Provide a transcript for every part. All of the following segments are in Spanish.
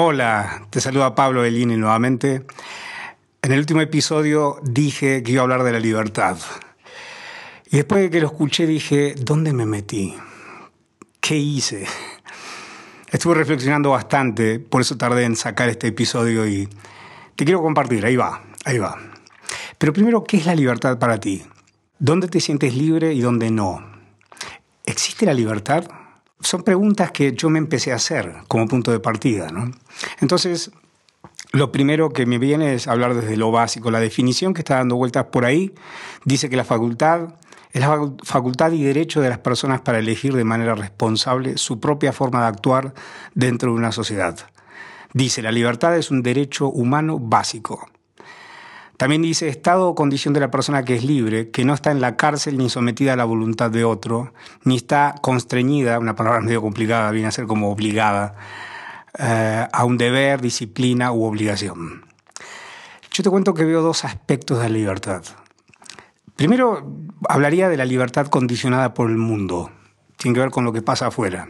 Hola, te saluda Pablo Bellini nuevamente. En el último episodio dije que iba a hablar de la libertad. Y después de que lo escuché dije, ¿dónde me metí? ¿Qué hice? Estuve reflexionando bastante, por eso tardé en sacar este episodio y te quiero compartir, ahí va, ahí va. Pero primero, ¿qué es la libertad para ti? ¿Dónde te sientes libre y dónde no? ¿Existe la libertad? Son preguntas que yo me empecé a hacer como punto de partida. ¿no? Entonces, lo primero que me viene es hablar desde lo básico. La definición que está dando vueltas por ahí dice que la facultad es la facultad y derecho de las personas para elegir de manera responsable su propia forma de actuar dentro de una sociedad. Dice, la libertad es un derecho humano básico. También dice estado o condición de la persona que es libre, que no está en la cárcel ni sometida a la voluntad de otro, ni está constreñida, una palabra medio complicada, viene a ser como obligada, eh, a un deber, disciplina u obligación. Yo te cuento que veo dos aspectos de la libertad. Primero, hablaría de la libertad condicionada por el mundo, tiene que ver con lo que pasa afuera.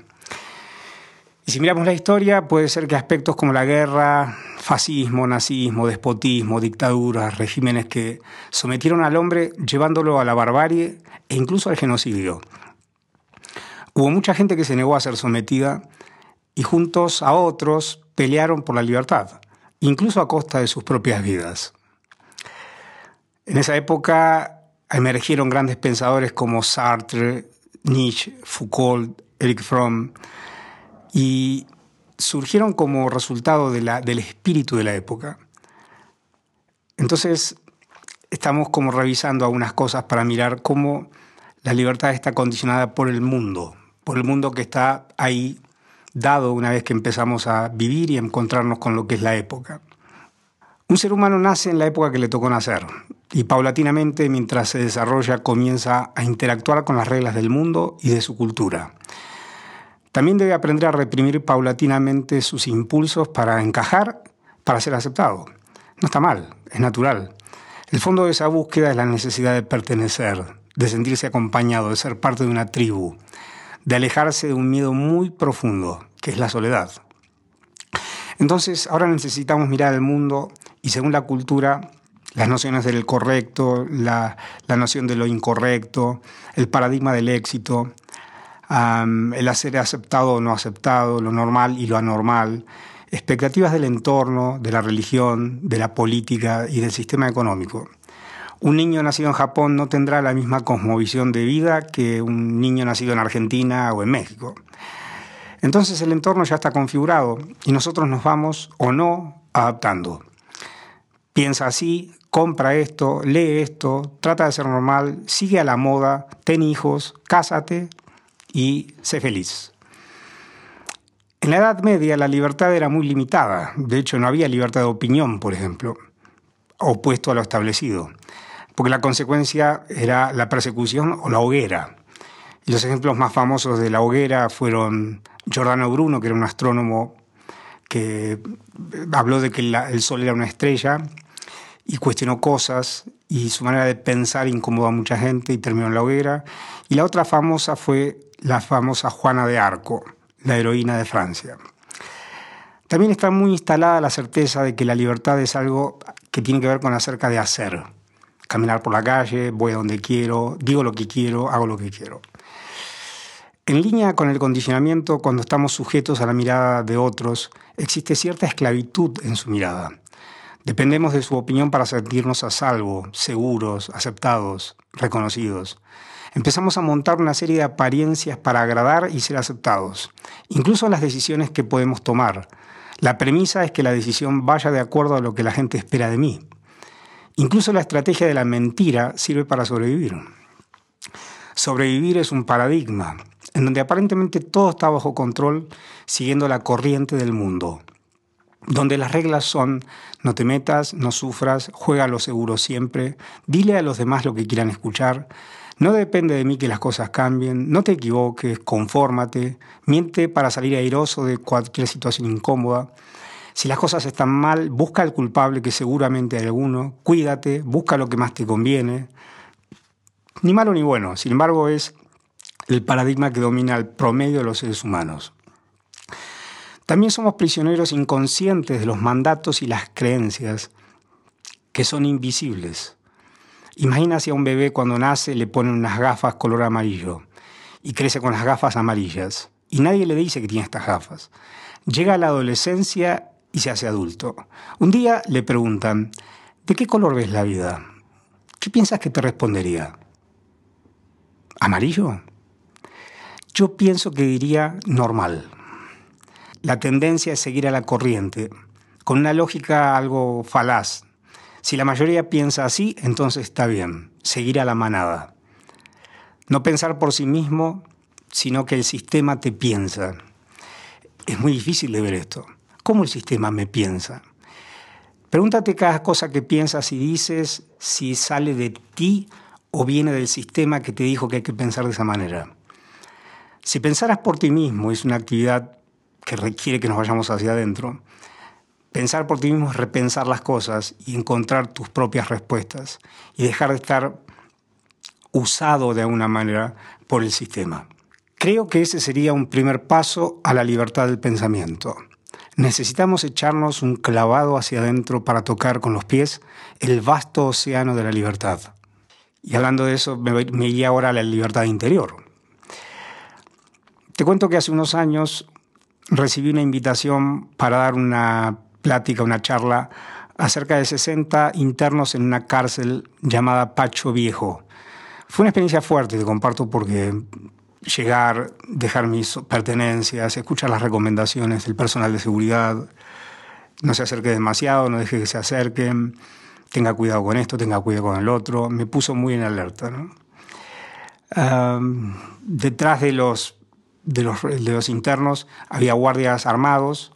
Y si miramos la historia, puede ser que aspectos como la guerra, fascismo, nazismo, despotismo, dictaduras, regímenes que sometieron al hombre llevándolo a la barbarie e incluso al genocidio. Hubo mucha gente que se negó a ser sometida y juntos a otros pelearon por la libertad, incluso a costa de sus propias vidas. En esa época emergieron grandes pensadores como Sartre, Nietzsche, Foucault, Eric Fromm, y surgieron como resultado del espíritu de la época. Entonces, estamos como revisando algunas cosas para mirar cómo la libertad está condicionada por el mundo, por el mundo que está ahí dado una vez que empezamos a vivir y a encontrarnos con lo que es la época. Un ser humano nace en la época que le tocó nacer y paulatinamente mientras se desarrolla comienza a interactuar con las reglas del mundo y de su cultura. También debe aprender a reprimir paulatinamente sus impulsos para encajar, para ser aceptado. No está mal, es natural. El fondo de esa búsqueda es la necesidad de pertenecer, de sentirse acompañado, de ser parte de una tribu, de alejarse de un miedo muy profundo, que es la soledad. Entonces, ahora necesitamos mirar el mundo y según la cultura, las nociones del correcto, la, la noción de lo incorrecto, el paradigma del éxito, el hacer aceptado o no aceptado, lo normal y lo anormal, expectativas del entorno, de la religión, de la política y del sistema económico. Un niño nacido en Japón no tendrá la misma cosmovisión de vida que un niño nacido en Argentina o en México. Entonces el entorno ya está configurado y nosotros nos vamos o no adaptando. Piensa así, compra esto, lee esto, trata de ser normal, sigue a la moda, ten hijos, cásate, y sé feliz. En la Edad Media la libertad era muy limitada, de hecho no había libertad de opinión, por ejemplo, opuesto a lo establecido, porque la consecuencia era la persecución o la hoguera. Y los ejemplos más famosos de la hoguera fueron Giordano Bruno, que era un astrónomo que habló de que el Sol era una estrella y cuestionó cosas y su manera de pensar incomodó a mucha gente y terminó en la hoguera. Y la otra famosa fue la famosa Juana de Arco, la heroína de Francia. También está muy instalada la certeza de que la libertad es algo que tiene que ver con acerca de hacer. Caminar por la calle, voy a donde quiero, digo lo que quiero, hago lo que quiero. En línea con el condicionamiento, cuando estamos sujetos a la mirada de otros, existe cierta esclavitud en su mirada. Dependemos de su opinión para sentirnos a salvo, seguros, aceptados, reconocidos empezamos a montar una serie de apariencias para agradar y ser aceptados, incluso las decisiones que podemos tomar. La premisa es que la decisión vaya de acuerdo a lo que la gente espera de mí. Incluso la estrategia de la mentira sirve para sobrevivir. Sobrevivir es un paradigma en donde aparentemente todo está bajo control siguiendo la corriente del mundo, donde las reglas son no te metas, no sufras, juega lo seguro siempre, dile a los demás lo que quieran escuchar, no depende de mí que las cosas cambien, no te equivoques, confórmate, miente para salir airoso de cualquier situación incómoda. Si las cosas están mal, busca al culpable, que seguramente hay alguno, cuídate, busca lo que más te conviene. Ni malo ni bueno, sin embargo es el paradigma que domina el promedio de los seres humanos. También somos prisioneros inconscientes de los mandatos y las creencias que son invisibles. Imagina si a un bebé cuando nace le ponen unas gafas color amarillo y crece con las gafas amarillas y nadie le dice que tiene estas gafas. Llega a la adolescencia y se hace adulto. Un día le preguntan, ¿de qué color ves la vida? ¿Qué piensas que te respondería? ¿Amarillo? Yo pienso que diría normal. La tendencia es seguir a la corriente, con una lógica algo falaz. Si la mayoría piensa así, entonces está bien, seguir a la manada. No pensar por sí mismo, sino que el sistema te piensa. Es muy difícil de ver esto. ¿Cómo el sistema me piensa? Pregúntate cada cosa que piensas y dices si sale de ti o viene del sistema que te dijo que hay que pensar de esa manera. Si pensaras por ti mismo es una actividad que requiere que nos vayamos hacia adentro. Pensar por ti mismo es repensar las cosas y encontrar tus propias respuestas y dejar de estar usado de alguna manera por el sistema. Creo que ese sería un primer paso a la libertad del pensamiento. Necesitamos echarnos un clavado hacia adentro para tocar con los pies el vasto océano de la libertad. Y hablando de eso, me, me ahora a la libertad interior. Te cuento que hace unos años recibí una invitación para dar una plática, una charla acerca de 60 internos en una cárcel llamada Pacho Viejo. Fue una experiencia fuerte, te comparto porque llegar, dejar mis pertenencias, escuchar las recomendaciones del personal de seguridad, no se acerque demasiado, no deje que se acerquen, tenga cuidado con esto, tenga cuidado con el otro, me puso muy en alerta. detrás de, los, de los internos había guardias armados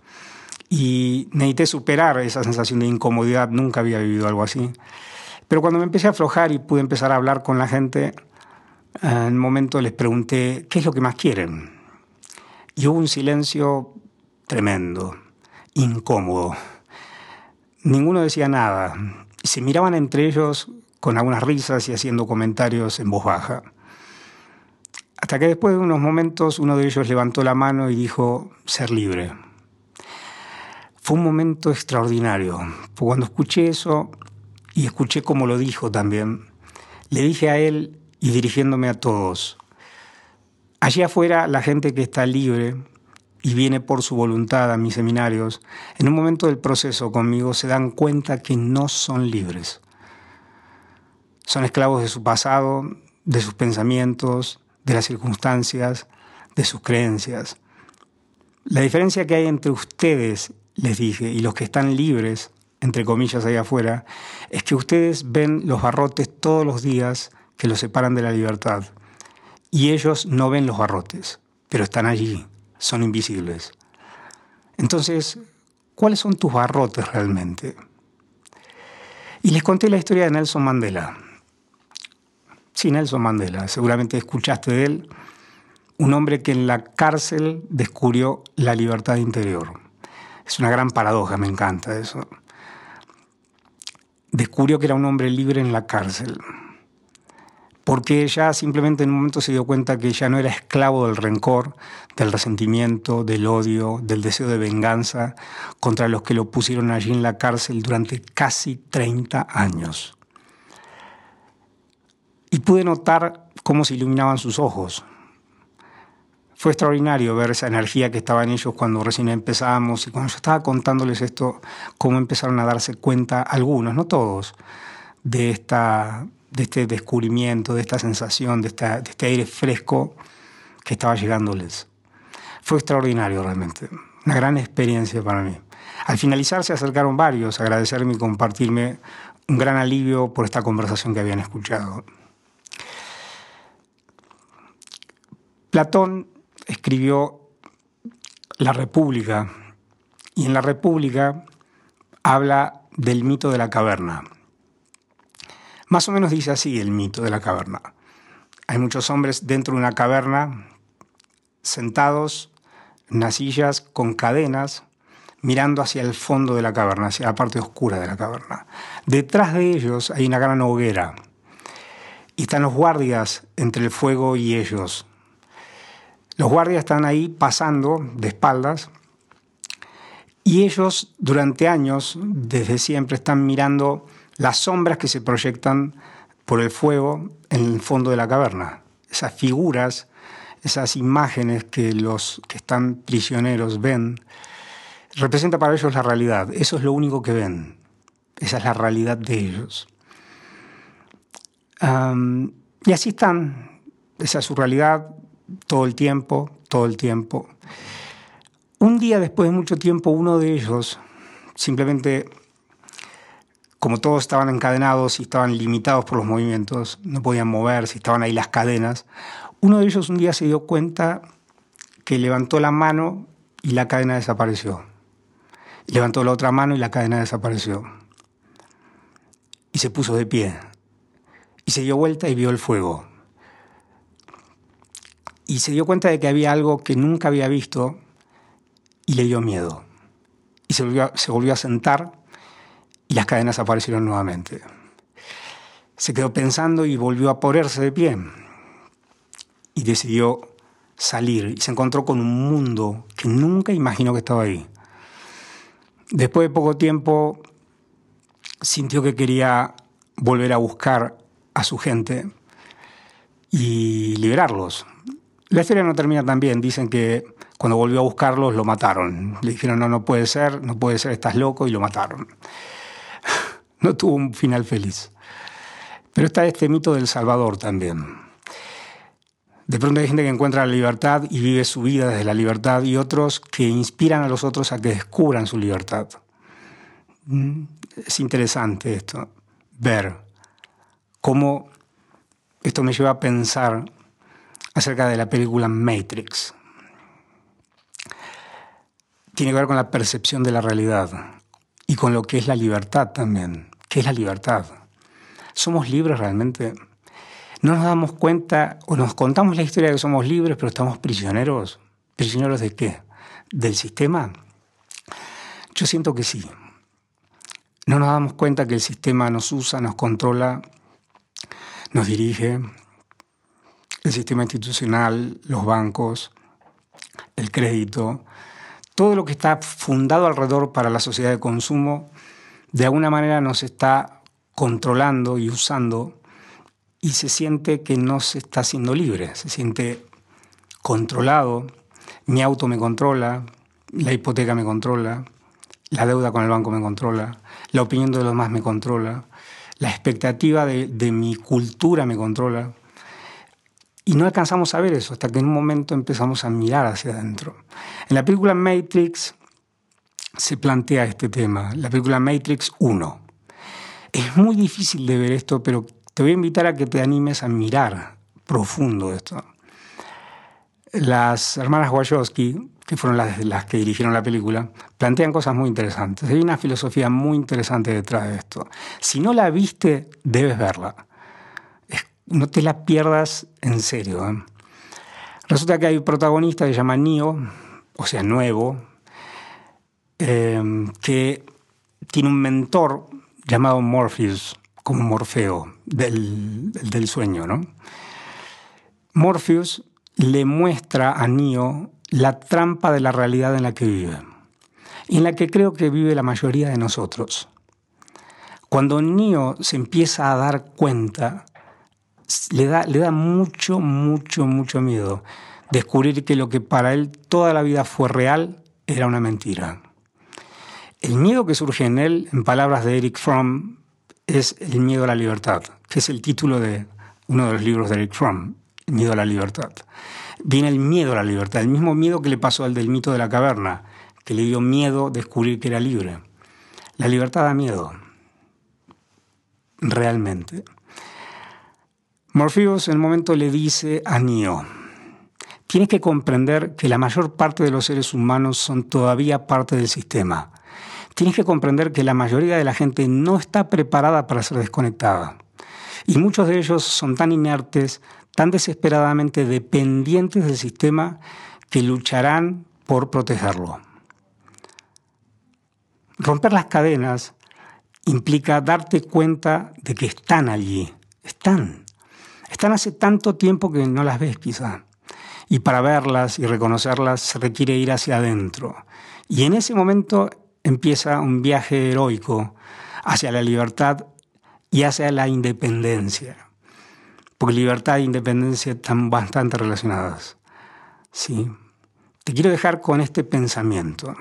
y necesité superar esa sensación de incomodidad, nunca había vivido algo así. Pero cuando me empecé a aflojar y pude empezar a hablar con la gente, en un momento les pregunté, ¿qué es lo que más quieren? Y hubo un silencio tremendo, incómodo. Ninguno decía nada. Se miraban entre ellos con algunas risas y haciendo comentarios en voz baja. Hasta que después de unos momentos uno de ellos levantó la mano y dijo, ser libre. Fue un momento extraordinario. Cuando escuché eso y escuché cómo lo dijo también, le dije a él, y dirigiéndome a todos. Allí afuera la gente que está libre y viene por su voluntad a mis seminarios, en un momento del proceso conmigo se dan cuenta que no son libres. Son esclavos de su pasado, de sus pensamientos, de las circunstancias, de sus creencias. La diferencia que hay entre ustedes, les dije, y los que están libres, entre comillas, ahí afuera, es que ustedes ven los barrotes todos los días que los separan de la libertad. Y ellos no ven los barrotes, pero están allí, son invisibles. Entonces, ¿cuáles son tus barrotes realmente? Y les conté la historia de Nelson Mandela. Sí, Nelson Mandela, seguramente escuchaste de él, un hombre que en la cárcel descubrió la libertad interior. Es una gran paradoja, me encanta eso. Descubrió que era un hombre libre en la cárcel porque ella simplemente en un momento se dio cuenta que ya no era esclavo del rencor, del resentimiento, del odio, del deseo de venganza contra los que lo pusieron allí en la cárcel durante casi 30 años. Y pude notar cómo se iluminaban sus ojos. Fue extraordinario ver esa energía que estaba en ellos cuando recién empezábamos y cuando yo estaba contándoles esto, cómo empezaron a darse cuenta algunos, no todos, de esta de este descubrimiento, de esta sensación, de, de este aire fresco que estaba llegándoles. Fue extraordinario realmente, una gran experiencia para mí. Al finalizar se acercaron varios a agradecerme y compartirme un gran alivio por esta conversación que habían escuchado. Platón escribió La República y en La República habla del mito de la caverna. Más o menos dice así el mito de la caverna. Hay muchos hombres dentro de una caverna, sentados en sillas con cadenas, mirando hacia el fondo de la caverna, hacia la parte oscura de la caverna. Detrás de ellos hay una gran hoguera y están los guardias entre el fuego y ellos. Los guardias están ahí pasando de espaldas Y ellos durante años, desde siempre, están mirando las sombras que se proyectan por el fuego en el fondo de la caverna. Esas figuras, esas imágenes que los que están prisioneros ven, representa para ellos la realidad. Eso es lo único que ven. Esa es la realidad de ellos. y así están. Esa es su realidad todo el tiempo, todo el tiempo. Un día después de mucho tiempo, uno de ellos, simplemente, como todos estaban encadenados y estaban limitados por los movimientos, no podían moverse, estaban ahí las cadenas, uno de ellos un día se dio cuenta que levantó la mano y la cadena desapareció. Levantó la otra mano y la cadena desapareció. Y se puso de pie. Y se dio vuelta y vio el fuego. Y se dio cuenta de que había algo que nunca había visto y le dio miedo. Y se volvió, se volvió a sentar y las cadenas aparecieron nuevamente. Se quedó pensando y volvió a ponerse de pie. Y decidió salir y se encontró con un mundo que nunca imaginó que estaba ahí. Después de poco tiempo sintió que quería volver a buscar a su gente y liberarlos. La historia no termina tan bien. Dicen que cuando volvió a buscarlos, lo mataron. Le dijeron, no, no puede ser, no puede ser, estás loco, y lo mataron. No tuvo un final feliz. Pero está este mito del Salvador también. De pronto hay gente que encuentra la libertad y vive su vida desde la libertad y otros que inspiran a los otros a que descubran su libertad. Es interesante esto, ver cómo esto me lleva a pensar acerca de la película Matrix tiene que ver con la percepción de la realidad y con lo que es la libertad también. ¿Qué es la libertad? ¿Somos libres realmente? ¿No nos damos cuenta o nos contamos la historia de que somos libres, pero estamos prisioneros? ¿Prisioneros de qué? ¿Del sistema? Yo siento que sí. No nos damos cuenta que el sistema nos usa, nos controla, nos dirige. El sistema institucional, los bancos, el crédito, todo lo que está fundado alrededor para la sociedad de consumo, de alguna manera nos está controlando y usando y se siente que no se está siendo libre, se siente controlado, mi auto me controla, la hipoteca me controla, la deuda con el banco me controla, la opinión de los demás me controla, la expectativa de, de mi cultura me controla. Y no alcanzamos a ver eso hasta que en un momento empezamos a mirar hacia adentro. En la película Matrix se plantea este tema, la película Matrix 1. Es muy difícil de ver esto, pero te voy a invitar a que te animes a mirar profundo esto. Las hermanas Wachowski, que fueron las, las que dirigieron la película, plantean cosas muy interesantes. Hay una filosofía muy interesante detrás de esto. Si no la viste, debes verla no te la pierdas en serio. ¿eh? Resulta que hay un protagonista que se llama Neo, o sea, nuevo, em, que tiene un mentor llamado Morpheus, como Morfeo, del, del sueño. ¿no? Morpheus le muestra a Neo la trampa de la realidad en la que vive, en la que creo que vive la mayoría de nosotros. Cuando Neo se empieza a dar cuenta le da, le da mucho, mucho, mucho miedo descubrir que lo que para él toda la vida fue real era una mentira. El miedo que surge en él, en palabras de Eric Fromm, es el miedo a la libertad, que es el título de uno de los libros de Eric Fromm, el miedo a la libertad. Viene el miedo a la libertad, el mismo miedo que le pasó al del mito de la caverna, que le dio miedo descubrir que era libre. La libertad da miedo, realmente. Morpheus en un momento le dice a Neo, tienes que comprender que la mayor parte de los seres humanos son todavía parte del sistema. Tienes que comprender que la mayoría de la gente no está preparada para ser desconectada. Y muchos de ellos son tan inertes, tan desesperadamente dependientes del sistema, que lucharán por protegerlo. Romper las cadenas implica darte cuenta de que están allí, están están hace tanto tiempo que no las ves quizá. Y para verlas y reconocerlas se requiere ir hacia adentro Y en ese momento empieza un viaje heroico hacia la libertad y hacia la independencia. Porque libertad e independencia están bastante relacionadas. ¿sí? Te quiero dejar con este pensamiento.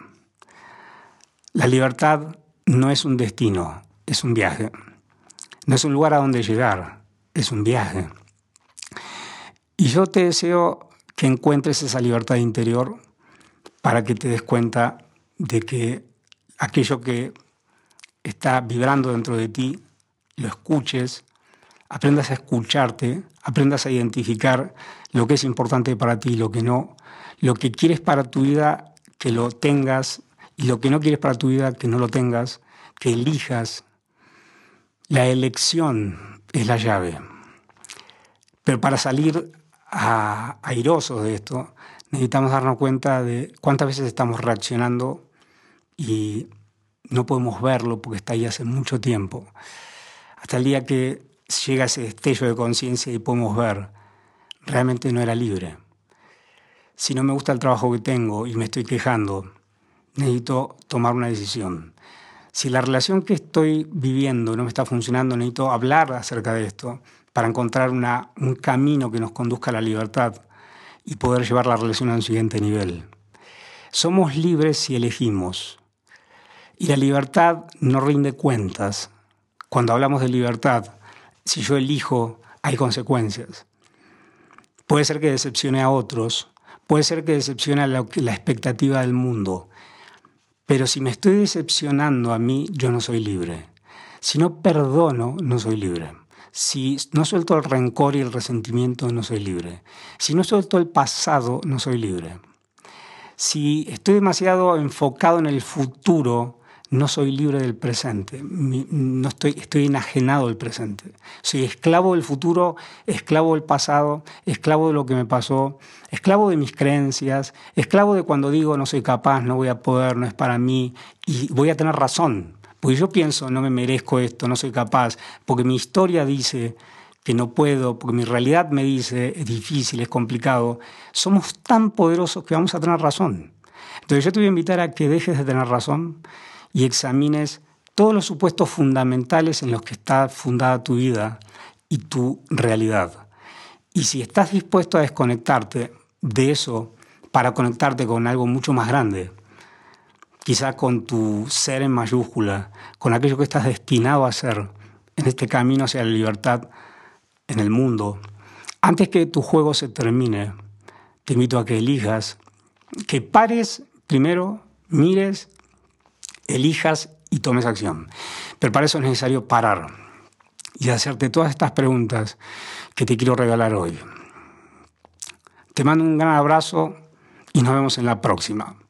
La libertad no es un destino, es un viaje. No es un lugar a donde llegar, es un viaje. Y yo te deseo que encuentres esa libertad interior para que te des cuenta de que aquello que está vibrando dentro de ti, lo escuches, aprendas a escucharte, aprendas a identificar lo que es importante para ti y lo que no, lo que quieres para tu vida, que lo tengas, y lo que no quieres para tu vida, que no lo tengas, que elijas. La elección es la llave. Pero para salir airosos de esto, necesitamos darnos cuenta de cuántas veces estamos reaccionando y no podemos verlo porque está ahí hace mucho tiempo. Hasta el día que llega ese destello de conciencia y podemos ver, realmente no era libre. Si no me gusta el trabajo que tengo y me estoy quejando, necesito tomar una decisión. Si la relación que estoy viviendo no me está funcionando, necesito hablar acerca de esto para encontrar un camino que nos conduzca a la libertad y poder llevar la relación a un siguiente nivel. Somos libres si elegimos. Y la libertad no rinde cuentas. Cuando hablamos de libertad, si yo elijo, hay consecuencias. Puede ser que decepcione a otros, puede ser que decepcione a la, la expectativa del mundo, pero si me estoy decepcionando a mí, yo no soy libre. Si no perdono, no soy libre. Si no suelto el rencor y el resentimiento, no soy libre. Si no suelto el pasado, no soy libre. Si estoy demasiado enfocado en el futuro, no soy libre del presente, no estoy, estoy enajenado del presente. Soy esclavo del futuro, esclavo del pasado, esclavo de lo que me pasó, esclavo de mis creencias, esclavo de cuando digo no soy capaz, no voy a poder, no es para mí, y voy a tener razón. Porque yo pienso, no me merezco esto, no soy capaz, porque mi historia dice que no puedo, porque mi realidad me dice es difícil, es complicado. Somos tan poderosos que vamos a tener razón. Entonces yo te voy a invitar a que dejes de tener razón y examines todos los supuestos fundamentales en los que está fundada tu vida y tu realidad. Y si estás dispuesto a desconectarte de eso para conectarte con algo mucho más grande, quizá con tu ser en mayúscula, con aquello que estás destinado a ser en este camino hacia la libertad en el mundo, antes que tu juego se termine, te invito a que elijas, que pares primero, mires elijas y tomes acción. Pero para eso es necesario parar y hacerte todas estas preguntas que te quiero regalar hoy. Te mando un gran abrazo y nos vemos en la próxima.